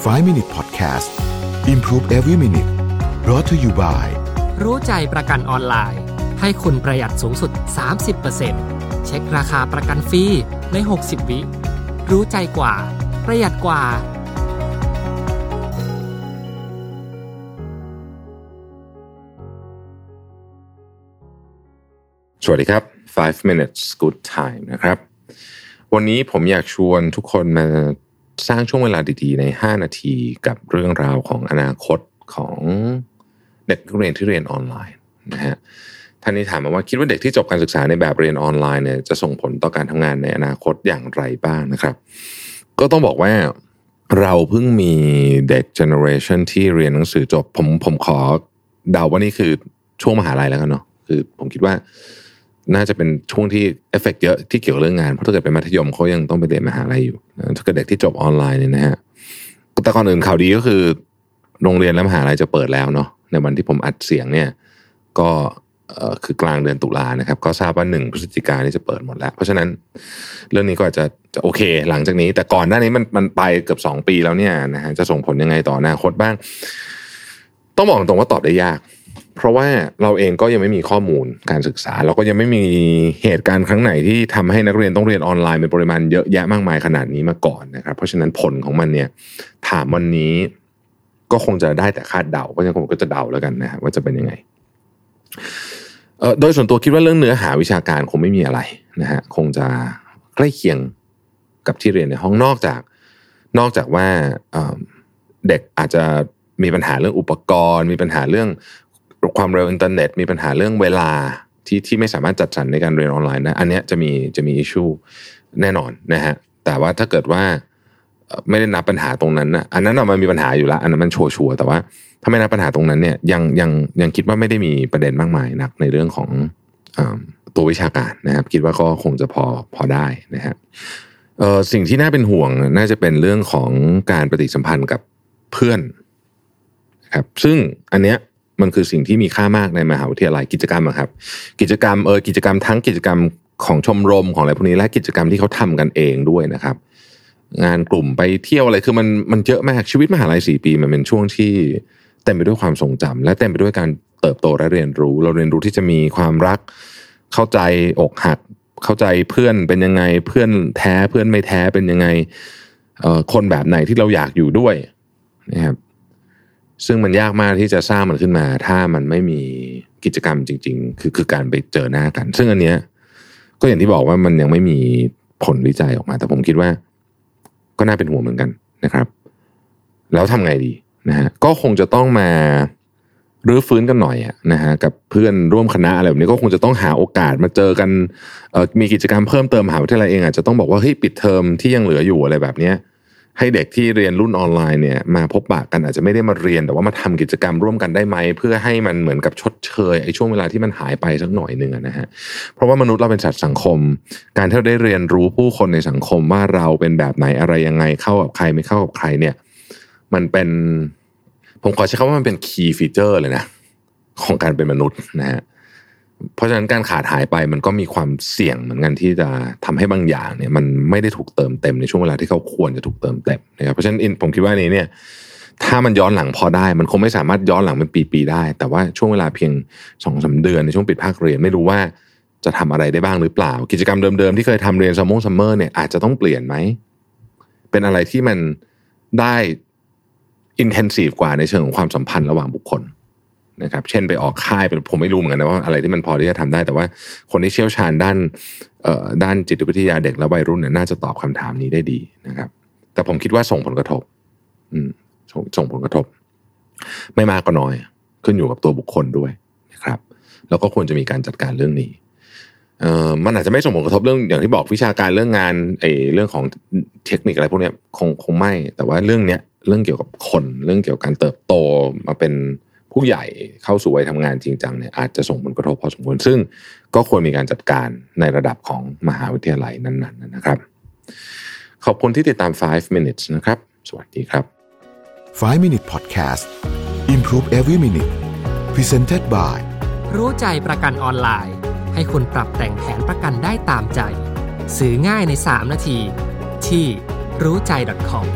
5 Minute Podcast Improve Every Minute brought to you by รู้ใจประกันออนไลน์ ให้คุณประหยัดสูงสุด 30%เช็คราคาประกันฟรีใน 60 วิ รู้ใจกว่า ประหยัดกว่า สวัสดีครับ 5 minutes good time นะครับ วันนี้ผมอยากชวนทุกคนมา สร้างช่วงเวลาดีๆ ใน 5 นาทีกับเรื่องราวของอนาคตของเด็กนักเรียนที่เรียนออนไลน์นะฮะท่านนี้ถามมาว่าคิดว่าเด็กที่จบการศึกษาในแบบเรียนออนไลน์เนี่ยจะส่งผลต่อการทำงานในอนาคตอย่างไรบ้างนะครับ ก็ต้องบอกว่าเราเพิ่งมีเด็กเจเนอเรชันที่เรียนหนังสือจบผมผมขอเดาว่านี่คือช่วงมหาลัยแล้วกันเนาะคือผมคิดว่า น่าจะเป็นช่วงที่เอฟเฟกเยอะที่เกี่ยวกับเรื่องงานเพราะถ้าเกิดเป็นมัธยมเขายังต้องไปเรียนมหาลัยอยู่ถ้าเกิดเด็กที่จบออนไลน์เนี่ยนะฮะแต่ก่อนอื่นข่าวดีก็คือ โรงเรียนและมหาลัยจะเปิดแล้วเนาะในวันที่ผมอัดเสียงเนี่ย ก็คือกลางเดือนตุลานะครับ ก็ทราบว่าหนึ่งพฤศจิกายนนี่จะเปิดหมดแล้ว เพราะฉะนั้นเรื่องนี้ก็อาจจะจะโอเค หลังจากนี้ แต่ก่อนหน้านี้มันมันไปเกือบสองปีแล้วเนี่ยนะฮะจะส่งผลยังไงต่ออนาคตบ้าง ต้องบอกตรงว่าตอบได้ยาก เพราะว่าเราเองก็ยังไม่มีข้อมูลการศึกษา เราก็ยังไม่มีเหตุการณ์ครั้งไหนที่ทำให้นักเรียนต้องเรียนออนไลน์เป็นปริมาณเยอะแยะมากมายขนาดนี้มาก่อนนะครับ เพราะฉะนั้นผลของมันเนี่ยถามวันนี้ก็คงจะได้แต่คาดเดาเพราะฉะนั้นผมก็จะเดาแล้วกันนะว่าจะเป็นยังไงโดยส่วนตัวคิดว่าเรื่องเนื้อหาวิชาการคงไม่มีอะไรนะฮะคงจะใกล้เคียงกับที่เรียนในห้องนอกจาก นอกจากว่าเด็กอาจจะมีปัญหาเรื่องอุปกรณ์ มีปัญหาเรื่อง ความเร็วอินเทอร์เน็ตมีปัญหาเรื่องเวลาที่ที่ไม่สามารถจัดสรรในการเรียนออนไลน์ได้อันนี้จะมีจะมี issue แน่นอนนะฮะแต่ว่าถ้าเกิดว่าไม่ได้นับปัญหาตรงนั้นนะอันนั้นมันมีปัญหาอยู่แล้ว อันนั้นมัน sure ๆแต่ว่าถ้าไม่นับปัญหาตรงนั้นเนี่ยยังยังยังคิดว่าไม่ได้มีประเด็นมากมายนักในเรื่องของอตัววิชาการนะครับ คิดว่าก็คงจะพอพอได้นะฮะสิ่งที่น่าเป็นห่วงน่าจะเป็นเรื่องของการปฏิสัมพันธ์กับเพื่อนนะครับซึ่งอันเนี้ย มันคือสิ่งที่มีค่ามากในมหาวิทยาลัยกิจกรรมครับ กิจกรรมเออกิจกรรมทั้งกิจกรรมของชมรมของอะไรพวกนี้และกิจกรรมที่เขาทำกันเองด้วยนะครับ งานกลุ่มไปเที่ยวอะไรคือมันมันเยอะมากชีวิตมหาลัยสี่ปี มันเป็นช่วงที่เต็มไปด้วยความทรงจำและเต็มไปด้วยการเติบโตและเรียนรู้ เราเรียนรู้ที่จะมีความรัก เข้าใจอกหัก เข้าใจเพื่อนเป็นยังไงเพื่อนแท้เพื่อนไม่แท้เป็นยังไงคนแบบไหนที่เราอยากอยู่ด้วยนะครับ ซึ่งมันยากมากที่จะสร้างมันขึ้นมา ถ้ามันไม่มีกิจกรรมจริง ๆ คือคือการไปเจอหน้ากัน ซึ่งอันเนี้ยก็อย่างที่บอกว่ามันยังไม่มีผลวิจัยออกมา แต่ผมคิดว่า ก็น่าเป็นห่วงเหมือนกันนะครับ แล้วทำไงดีนะฮะก็คงจะต้องมารื้อฟื้นกันหน่อยอะนะฮะกับเพื่อนร่วมคณะอะไรแบบนี้ก็คงจะต้องหาโอกาสมาเจอกันมีกิจกรรมเพิ่มเติมมหาวิทยาลัยเองอาจจะต้องบอกว่าเฮ้ยปิดเทอมที่ยังเหลืออยู่อะไรแบบเนี้ย ให้เด็กที่เรียนรุ่นออนไลน์เนี่ยมาพบปะกันอาจจะไม่ได้มาเรียน แต่ว่ามาทำกิจกรรมร่วมกันได้ไหม เพื่อให้มันเหมือนกับชดเชยไอ้ช่วงเวลาที่มันหายไปสักหน่อยหนึ่งนะฮะเพราะว่ามนุษย์เราเป็นสัตว์สังคม การที่เราได้เรียนรู้ผู้คนในสังคมว่าเราเป็นแบบไหนอะไรยังไงเข้ากับใครไม่เข้ากับใครเนี่ย มันเป็นผมขอใช้คำว่ามันเป็น key feature เลยนะของการเป็นมนุษย์นะฮะเเพราะฉะนั้นการขาดหายไปมันก็มีความเสี่ยงเหมือนกันที่จะทำให้บางอย่างเนี่ย มันไม่ได้ถูกเติมเต็มในช่วงเวลาที่เขาควรจะถูกเติมเต็มนะครับเพราะฉะนั้นผมคิดว่านี้เนี่ย ถ้ามันย้อนหลังพอได้ มันคงไม่สามารถย้อนหลังเป็นปีๆได้ แต่ว่าช่วงเวลาเพียงสองสามเดือนในช่วงปิดภาคเรียนไม่รู้ว่าจะทำอะไรได้บ้างหรือเปล่า กิจกรรมเดิมๆที่เคยทำเรียนซัมมง summer เนี่ยอาจจะต้องเปลี่ยนไหมเป็นอะไรที่มันได้อินเทนซีฟกว่าในเชิงของความสัมพันธ์ระหว่างบุคคล นะครับ เช่นไปออกค่ายเป็นผมไม่รู้เหมือนกันนะว่าอะไรที่มันพอที่จะทำได้ แต่ว่าคนที่เชี่ยวชาญด้านด้านจิตวิทยาเด็กและวัยรุ่นเนี่ยน่าจะตอบคำถามนี้ได้ดีนะครับ แต่ผมคิดว่าส่งผลกระทบ อืมส่งส่งผลกระทบ ไม่มากก็น้อย ขึ้นอยู่กับตัวบุคคลด้วยนะครับ แล้วก็ควรจะมีการจัดการเรื่องนี้เออมันอาจจะไม่ส่งผลกระทบเรื่องอย่างที่บอกวิชาการเรื่องงานไอ้เรื่องของเทคนิคอะไรพวกเนี้ยคงคงไม่ แต่ว่าเรื่องเนี้ยเรื่องเกี่ยวกับคน เรื่องเกี่ยวกับการเติบโตมาเป็น ผู้ใหญ่เข้าสู่วัยทำงานจริงจังเนี่ยอาจจะส่งผลกระทบพอสมควรซึ่งก็ควรมีการจัดการในระดับของมหาวิทยาลัยนั้นๆนะครับ ขอบคุณที่ติดตาม 5 minutes นะครับ สวัสดีครับ 5 Minute Podcast Improve Every Minute Presented by รู้ใจประกันออนไลน์ ให้คุณปรับแต่งแผนประกันได้ตามใจ ซื้อง่ายใน 3 นาที ที่รู้ใจ .com